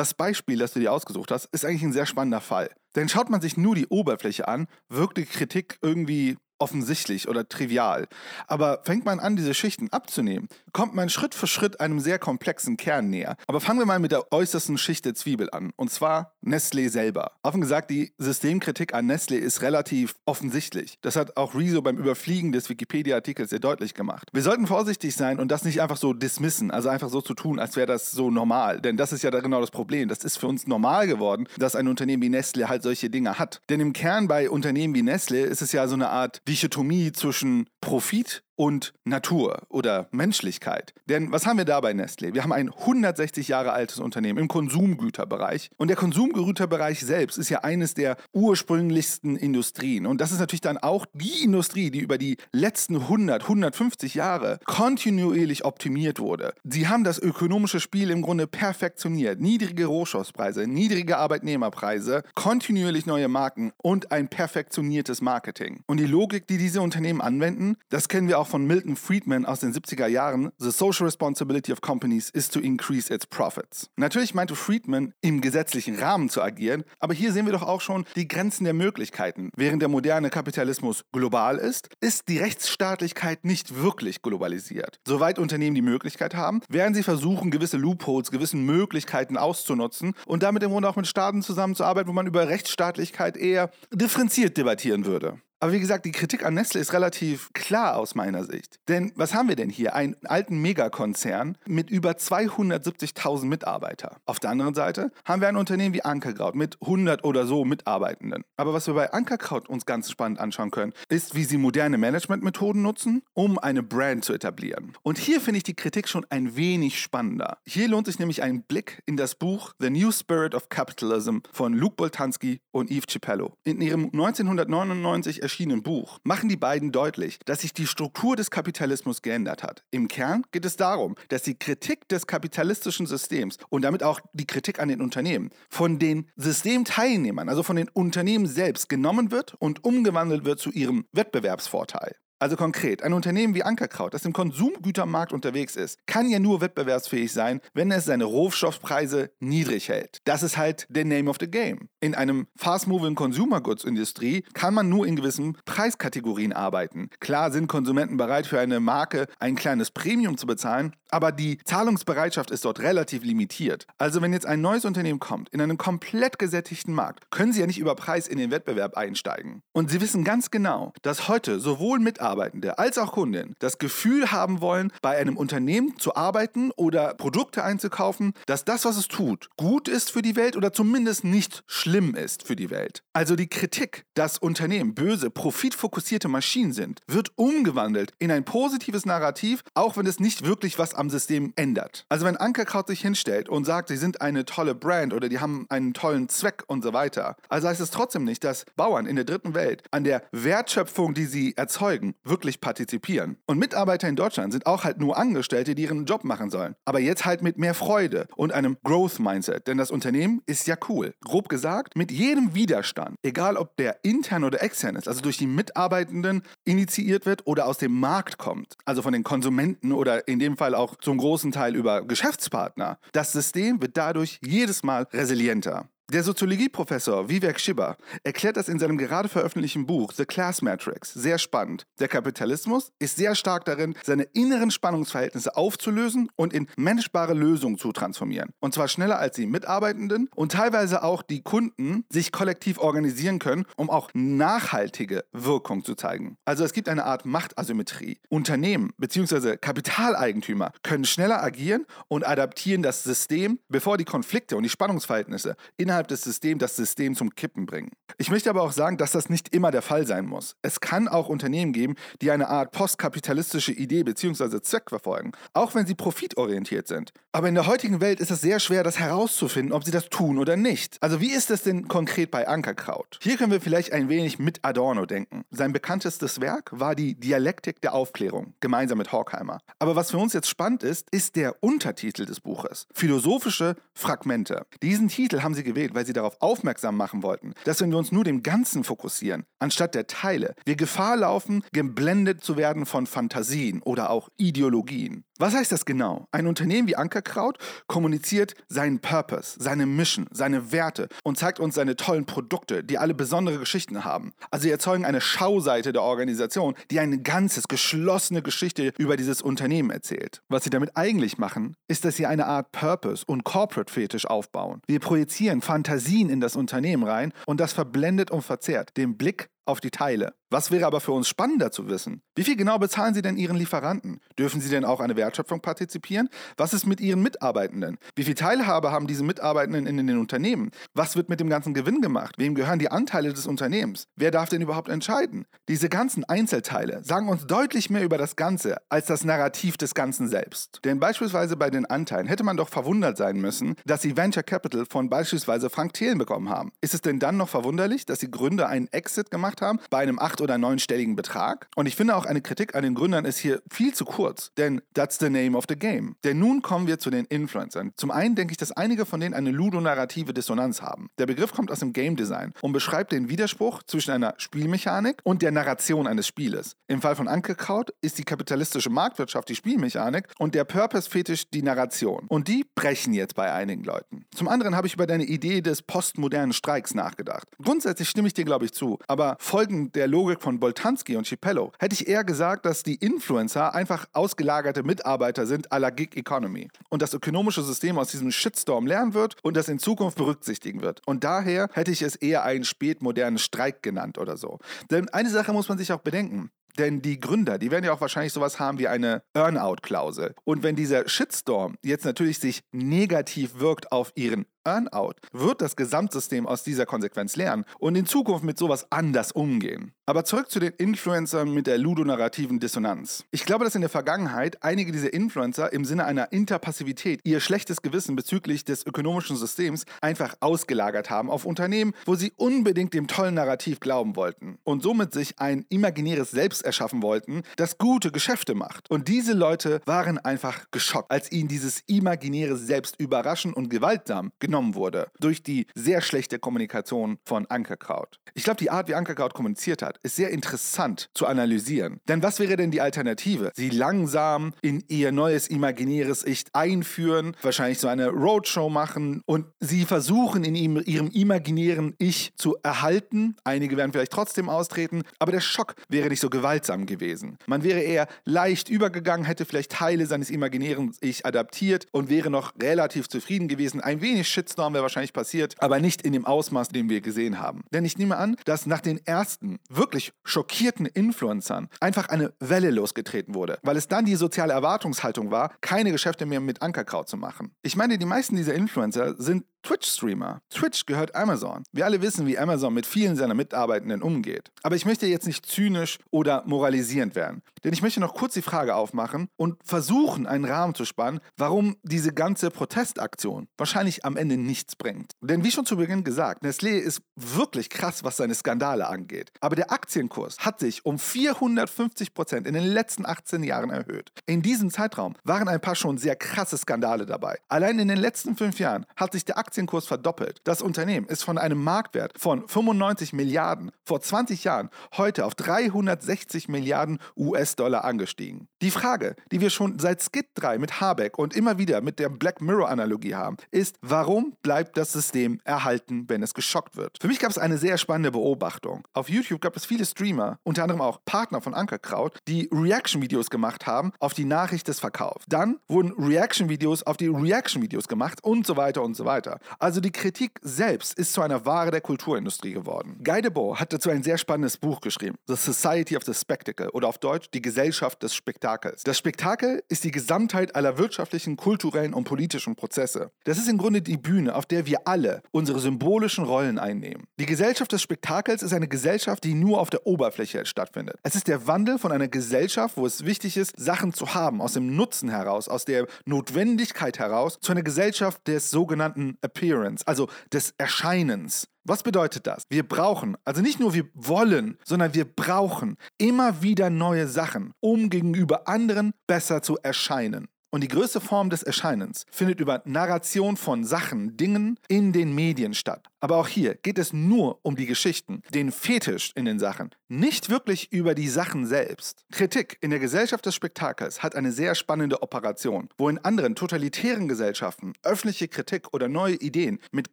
das Beispiel, das du dir ausgesucht hast, ist eigentlich ein sehr spannender Fall. Denn schaut man sich nur die Oberfläche an, wirkt die Kritik irgendwie offensichtlich oder trivial. Aber fängt man an, diese Schichten abzunehmen, kommt man Schritt für Schritt einem sehr komplexen Kern näher. Aber fangen wir mal mit der äußersten Schicht der Zwiebel an, und zwar Nestlé selber. Offen gesagt, die Systemkritik an Nestlé ist relativ offensichtlich. Das hat auch Rezo beim Überfliegen des Wikipedia-Artikels sehr deutlich gemacht. Wir sollten vorsichtig sein und das nicht einfach so dismissen, also einfach so zu tun, als wäre das so normal. Denn das ist ja genau das Problem. Das ist für uns normal geworden, dass ein Unternehmen wie Nestlé halt solche Dinge hat. Denn im Kern bei Unternehmen wie Nestlé ist es ja so eine Art Dichotomie zwischen Profit und Natur oder Menschlichkeit. Denn was haben wir da bei Nestlé? Wir haben ein 160 Jahre altes Unternehmen im Konsumgüterbereich. Und der Konsumgüterbereich selbst ist ja eines der ursprünglichsten Industrien. Und das ist natürlich dann auch die Industrie, die über die letzten 100, 150 Jahre kontinuierlich optimiert wurde. Sie haben das ökonomische Spiel im Grunde perfektioniert. Niedrige Rohstoffpreise, niedrige Arbeitnehmerpreise, kontinuierlich neue Marken und ein perfektioniertes Marketing. Und die Logik, die diese Unternehmen anwenden, das kennen wir auch von Milton Friedman aus den 70er Jahren, The Social Responsibility of Companies is to increase its profits. Natürlich meinte Friedman, im gesetzlichen Rahmen zu agieren, aber hier sehen wir doch auch schon die Grenzen der Möglichkeiten. Während der moderne Kapitalismus global ist, ist die Rechtsstaatlichkeit nicht wirklich globalisiert. Soweit Unternehmen die Möglichkeit haben, werden sie versuchen, gewisse Loopholes, gewisse Möglichkeiten auszunutzen und damit im Grunde auch mit Staaten zusammenzuarbeiten, wo man über Rechtsstaatlichkeit eher differenziert debattieren würde. Aber wie gesagt, die Kritik an Nestle ist relativ klar aus meiner Sicht. Denn was haben wir denn hier? Einen alten Megakonzern mit über 270.000 Mitarbeitern. Auf der anderen Seite haben wir ein Unternehmen wie Ankerkraut mit 100 oder so Mitarbeitenden. Aber was wir bei Ankerkraut uns ganz spannend anschauen können, ist, wie sie moderne Managementmethoden nutzen, um eine Brand zu etablieren. Und hier finde ich die Kritik schon ein wenig spannender. Hier lohnt sich nämlich ein Blick in das Buch The New Spirit of Capitalism von Luke Boltanski und Yves Cipello. In ihrem 1999 erschienenen Buch machen die beiden deutlich, dass sich die Struktur des Kapitalismus geändert hat. Im Kern geht es darum, dass die Kritik des kapitalistischen Systems und damit auch die Kritik an den Unternehmen von den Systemteilnehmern, also von den Unternehmen selbst, genommen wird und umgewandelt wird zu ihrem Wettbewerbsvorteil. Also konkret, ein Unternehmen wie Ankerkraut, das im Konsumgütermarkt unterwegs ist, kann ja nur wettbewerbsfähig sein, wenn es seine Rohstoffpreise niedrig hält. Das ist halt der Name of the Game. In einem fast-moving Consumer Goods Industrie kann man nur in gewissen Preiskategorien arbeiten. Klar sind Konsumenten bereit für eine Marke ein kleines Premium zu bezahlen, aber die Zahlungsbereitschaft ist dort relativ limitiert. Also wenn jetzt ein neues Unternehmen kommt in einem komplett gesättigten Markt, können sie ja nicht über Preis in den Wettbewerb einsteigen. Und sie wissen ganz genau, dass heute sowohl Mitarbeitende als auch Kunden das Gefühl haben wollen, bei einem Unternehmen zu arbeiten oder Produkte einzukaufen, dass das, was es tut, gut ist für die Welt oder zumindest nicht schlimm ist für die Welt. Also die Kritik, dass Unternehmen böse, profitfokussierte Maschinen sind, wird umgewandelt in ein positives Narrativ, auch wenn es nicht wirklich was am System ändert. Also wenn Ankerkraut sich hinstellt und sagt, sie sind eine tolle Brand oder die haben einen tollen Zweck und so weiter, also heißt es trotzdem nicht, dass Bauern in der dritten Welt an der Wertschöpfung, die sie erzeugen, wirklich partizipieren. Und Mitarbeiter in Deutschland sind auch halt nur Angestellte, die ihren Job machen sollen. Aber jetzt halt mit mehr Freude und einem Growth-Mindset, denn das Unternehmen ist ja cool. Grob gesagt, mit jedem Widerstand, egal ob der intern oder extern ist, also durch die Mitarbeitenden initiiert wird oder aus dem Markt kommt, also von den Konsumenten oder in dem Fall auch auch zum großen Teil über Geschäftspartner. Das System wird dadurch jedes Mal resilienter. Der Soziologieprofessor Vivek Shiba erklärt das in seinem gerade veröffentlichten Buch The Class Matrix sehr spannend. Der Kapitalismus ist sehr stark darin, seine inneren Spannungsverhältnisse aufzulösen und in managebare Lösungen zu transformieren. Und zwar schneller als die Mitarbeitenden und teilweise auch die Kunden sich kollektiv organisieren können, um auch nachhaltige Wirkung zu zeigen. Also es gibt eine Art Machtasymmetrie. Unternehmen bzw. Kapitaleigentümer können schneller agieren und adaptieren das System, bevor die Konflikte und die Spannungsverhältnisse innerhalb innerhalb des Systems das System zum Kippen bringen. Ich möchte aber auch sagen, dass das nicht immer der Fall sein muss. Es kann auch Unternehmen geben, die eine Art postkapitalistische Idee bzw. Zweck verfolgen, auch wenn sie profitorientiert sind. Aber in der heutigen Welt ist es sehr schwer, das herauszufinden, ob sie das tun oder nicht. Also wie ist es denn konkret bei Ankerkraut? Hier können wir vielleicht ein wenig mit Adorno denken. Sein bekanntestes Werk war die Dialektik der Aufklärung, gemeinsam mit Horkheimer. Aber was für uns jetzt spannend ist, ist der Untertitel des Buches. Philosophische Fragmente. Diesen Titel haben sie gewählt, gewählt, weil sie darauf aufmerksam machen wollten, dass wenn wir uns nur dem Ganzen fokussieren, anstatt der Teile, wir Gefahr laufen, geblendet zu werden von Fantasien oder auch Ideologien. Was heißt das genau? Ein Unternehmen wie Ankerkraut kommuniziert seinen Purpose, seine Mission, seine Werte und zeigt uns seine tollen Produkte, die alle besondere Geschichten haben. Also sie erzeugen eine Schauseite der Organisation, die eine ganzes, geschlossene Geschichte über dieses Unternehmen erzählt. Was sie damit eigentlich machen, ist, dass sie eine Art Purpose und Corporate Fetisch aufbauen. Wir projizieren Fantasien in das Unternehmen rein und das verblendet und verzerrt den Blick auf die Teile. Was wäre aber für uns spannender zu wissen? Wie viel genau bezahlen Sie denn Ihren Lieferanten? Dürfen Sie denn auch an der Wertschöpfung partizipieren? Was ist mit Ihren Mitarbeitenden? Wie viel Teilhabe haben diese Mitarbeitenden in den Unternehmen? Was wird mit dem ganzen Gewinn gemacht? Wem gehören die Anteile des Unternehmens? Wer darf denn überhaupt entscheiden? Diese ganzen Einzelteile sagen uns deutlich mehr über das Ganze als das Narrativ des Ganzen selbst. Denn beispielsweise bei den Anteilen hätte man doch verwundert sein müssen, dass sie Venture Capital von beispielsweise Frank Thelen bekommen haben. Ist es denn dann noch verwunderlich, dass die Gründer einen Exit gemacht haben bei einem acht- oder neunstelligen Betrag? Und ich finde auch eine Kritik an den Gründern ist hier viel zu kurz, denn that's the name of the game. Denn nun kommen wir zu den Influencern. Zum einen denke ich, dass einige von denen eine ludonarrative Dissonanz haben. Der Begriff kommt aus dem Game Design und beschreibt den Widerspruch zwischen einer Spielmechanik und der Narration eines Spieles. Im Fall von Ankekraut ist die kapitalistische Marktwirtschaft die Spielmechanik und der Purpose-Fetisch die Narration. Und die brechen jetzt bei einigen Leuten. Zum anderen habe ich über deine Idee des postmodernen Streiks nachgedacht. Grundsätzlich stimme ich dir, glaube ich, zu, aber folgend der Logik von Boltanski und Cipello hätte ich eher gesagt, dass die Influencer einfach ausgelagerte Mitarbeiter sind à la Gig Economy und das ökonomische System aus diesem Shitstorm lernen wird und das in Zukunft berücksichtigen wird. Und daher hätte ich es eher einen spätmodernen Streik genannt oder so. Denn eine Sache muss man sich auch bedenken. Denn die Gründer, die werden ja auch wahrscheinlich sowas haben wie eine Earnout-Klausel. Und wenn dieser Shitstorm jetzt natürlich sich negativ wirkt auf ihren Earnout, wird das Gesamtsystem aus dieser Konsequenz lernen und in Zukunft mit sowas anders umgehen. Aber zurück zu den Influencern mit der ludonarrativen Dissonanz. Ich glaube, dass in der Vergangenheit einige dieser Influencer im Sinne einer Interpassivität ihr schlechtes Gewissen bezüglich des ökonomischen Systems einfach ausgelagert haben auf Unternehmen, wo sie unbedingt dem tollen Narrativ glauben wollten und somit sich ein imaginäres Selbst erschaffen wollten, das gute Geschäfte macht. Und diese Leute waren einfach geschockt, als ihnen dieses imaginäre Selbst überraschend und gewaltsam genommen wurde durch die sehr schlechte Kommunikation von Ankerkraut. Ich glaube, die Art, wie Ankerkraut kommuniziert hat, ist sehr interessant zu analysieren. Denn was wäre denn die Alternative? Sie langsam in ihr neues imaginäres Ich einführen, wahrscheinlich so eine Roadshow machen und sie versuchen in ihm, ihrem imaginären Ich zu erhalten. Einige werden vielleicht trotzdem austreten, aber der Schock wäre nicht so gewaltsam gewesen. Man wäre eher leicht übergegangen, hätte vielleicht Teile seines imaginären Ich adaptiert und wäre noch relativ zufrieden gewesen. Ein wenig Shitstorm wäre wahrscheinlich passiert, aber nicht in dem Ausmaß, den wir gesehen haben. Denn ich nehme an, dass nach den ersten wirklich schockierten Influencern einfach eine Welle losgetreten wurde, weil es dann die soziale Erwartungshaltung war, keine Geschäfte mehr mit Ankerkraut zu machen. Ich meine, die meisten dieser Influencer sind Twitch-Streamer. Twitch gehört Amazon. Wir alle wissen, wie Amazon mit vielen seiner Mitarbeitenden umgeht. Aber ich möchte jetzt nicht zynisch oder moralisierend werden. Denn ich möchte noch kurz die Frage aufmachen und versuchen, einen Rahmen zu spannen, warum diese ganze Protestaktion wahrscheinlich am Ende nichts bringt. Denn wie schon zu Beginn gesagt, Nestlé ist wirklich krass, was seine Skandale angeht. Aber der Aktienkurs hat sich um 450 Prozent in den letzten 18 Jahren erhöht. In diesem Zeitraum waren ein paar schon sehr krasse Skandale dabei. Allein in den letzten fünf Jahren hat sich der Aktienkurs Aktienkurs verdoppelt. Das Unternehmen ist von einem Marktwert von 95 Milliarden vor 20 Jahren heute auf 360 Milliarden US-Dollar angestiegen. Die Frage, die wir schon seit Skid 3 mit Habeck und immer wieder mit der Black Mirror-Analogie haben, ist, warum bleibt das System erhalten, wenn es geschockt wird? Für mich gab es eine sehr spannende Beobachtung. Auf YouTube gab es viele Streamer, unter anderem auch Partner von Ankerkraut, die Reaction-Videos gemacht haben auf die Nachricht des Verkaufs. Dann wurden Reaction-Videos auf die Reaction-Videos gemacht und so weiter und so weiter. Also die Kritik selbst ist zu einer Ware der Kulturindustrie geworden. Guy Debord hat dazu ein sehr spannendes Buch geschrieben, The Society of the Spectacle oder auf Deutsch die Gesellschaft des Spektakels. Das Spektakel ist die Gesamtheit aller wirtschaftlichen, kulturellen und politischen Prozesse. Das ist im Grunde die Bühne, auf der wir alle unsere symbolischen Rollen einnehmen. Die Gesellschaft des Spektakels ist eine Gesellschaft, die nur auf der Oberfläche stattfindet. Es ist der Wandel von einer Gesellschaft, wo es wichtig ist, Sachen zu haben, aus dem Nutzen heraus, aus der Notwendigkeit heraus, zu einer Gesellschaft des sogenannten Appearance, also des Erscheinens. Was bedeutet das? Wir brauchen, also nicht nur wir wollen, sondern wir brauchen immer wieder neue Sachen, um gegenüber anderen besser zu erscheinen. Und die größte Form des Erscheinens findet über Narration von Sachen, Dingen in den Medien statt. Aber auch hier geht es nur um die Geschichten, den Fetisch in den Sachen, nicht wirklich über die Sachen selbst. Kritik in der Gesellschaft des Spektakels hat eine sehr spannende Operation, wo in anderen totalitären Gesellschaften öffentliche Kritik oder neue Ideen mit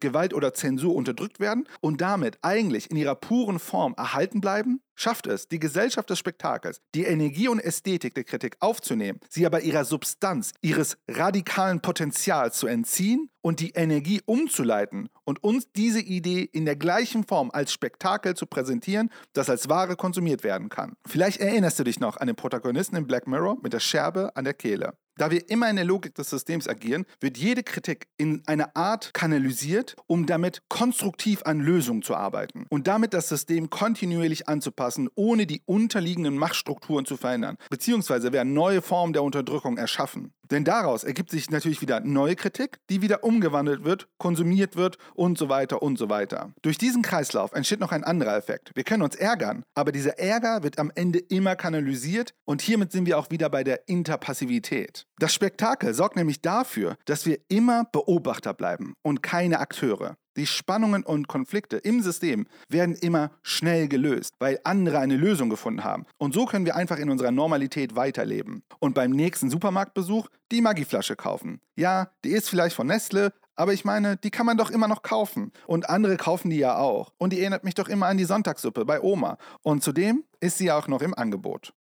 Gewalt oder Zensur unterdrückt werden und damit eigentlich in ihrer puren Form erhalten bleiben, schafft es die Gesellschaft des Spektakels, die Energie und Ästhetik der Kritik aufzunehmen, sie aber ihrer Substanz, ihres radikalen Potenzials zu entziehen und die Energie umzuleiten und uns diese Idee in der gleichen Form als Spektakel zu präsentieren, das als Ware konsumiert werden kann. Vielleicht erinnerst du dich noch an den Protagonisten in Black Mirror mit der Scherbe an der Kehle. Da wir immer in der Logik des Systems agieren, wird jede Kritik in eine Art kanalisiert, um damit konstruktiv an Lösungen zu arbeiten und damit das System kontinuierlich anzupassen, ohne die unterliegenden Machtstrukturen zu verändern. Beziehungsweise werden neue Formen der Unterdrückung erschaffen. Denn daraus ergibt sich natürlich wieder neue Kritik, die wieder umgewandelt wird, konsumiert wird und so weiter und so weiter. Durch diesen Kreislauf entsteht noch ein anderer Effekt. Wir können uns ärgern, aber dieser Ärger wird am Ende immer kanalisiert und hiermit sind wir auch wieder bei der Interpassivität. Das Spektakel sorgt nämlich dafür, dass wir immer Beobachter bleiben und keine Akteure. Die Spannungen und Konflikte im System werden immer schnell gelöst, weil andere eine Lösung gefunden haben. Und so können wir einfach in unserer Normalität weiterleben. Und beim nächsten Supermarktbesuch die Maggi-Flasche kaufen. Ja, die ist vielleicht von Nestle, aber ich meine, die kann man doch immer noch kaufen. Und andere kaufen die ja auch. Und die erinnert mich doch immer an die Sonntagssuppe bei Oma. Und zudem ist sie auch noch im Angebot.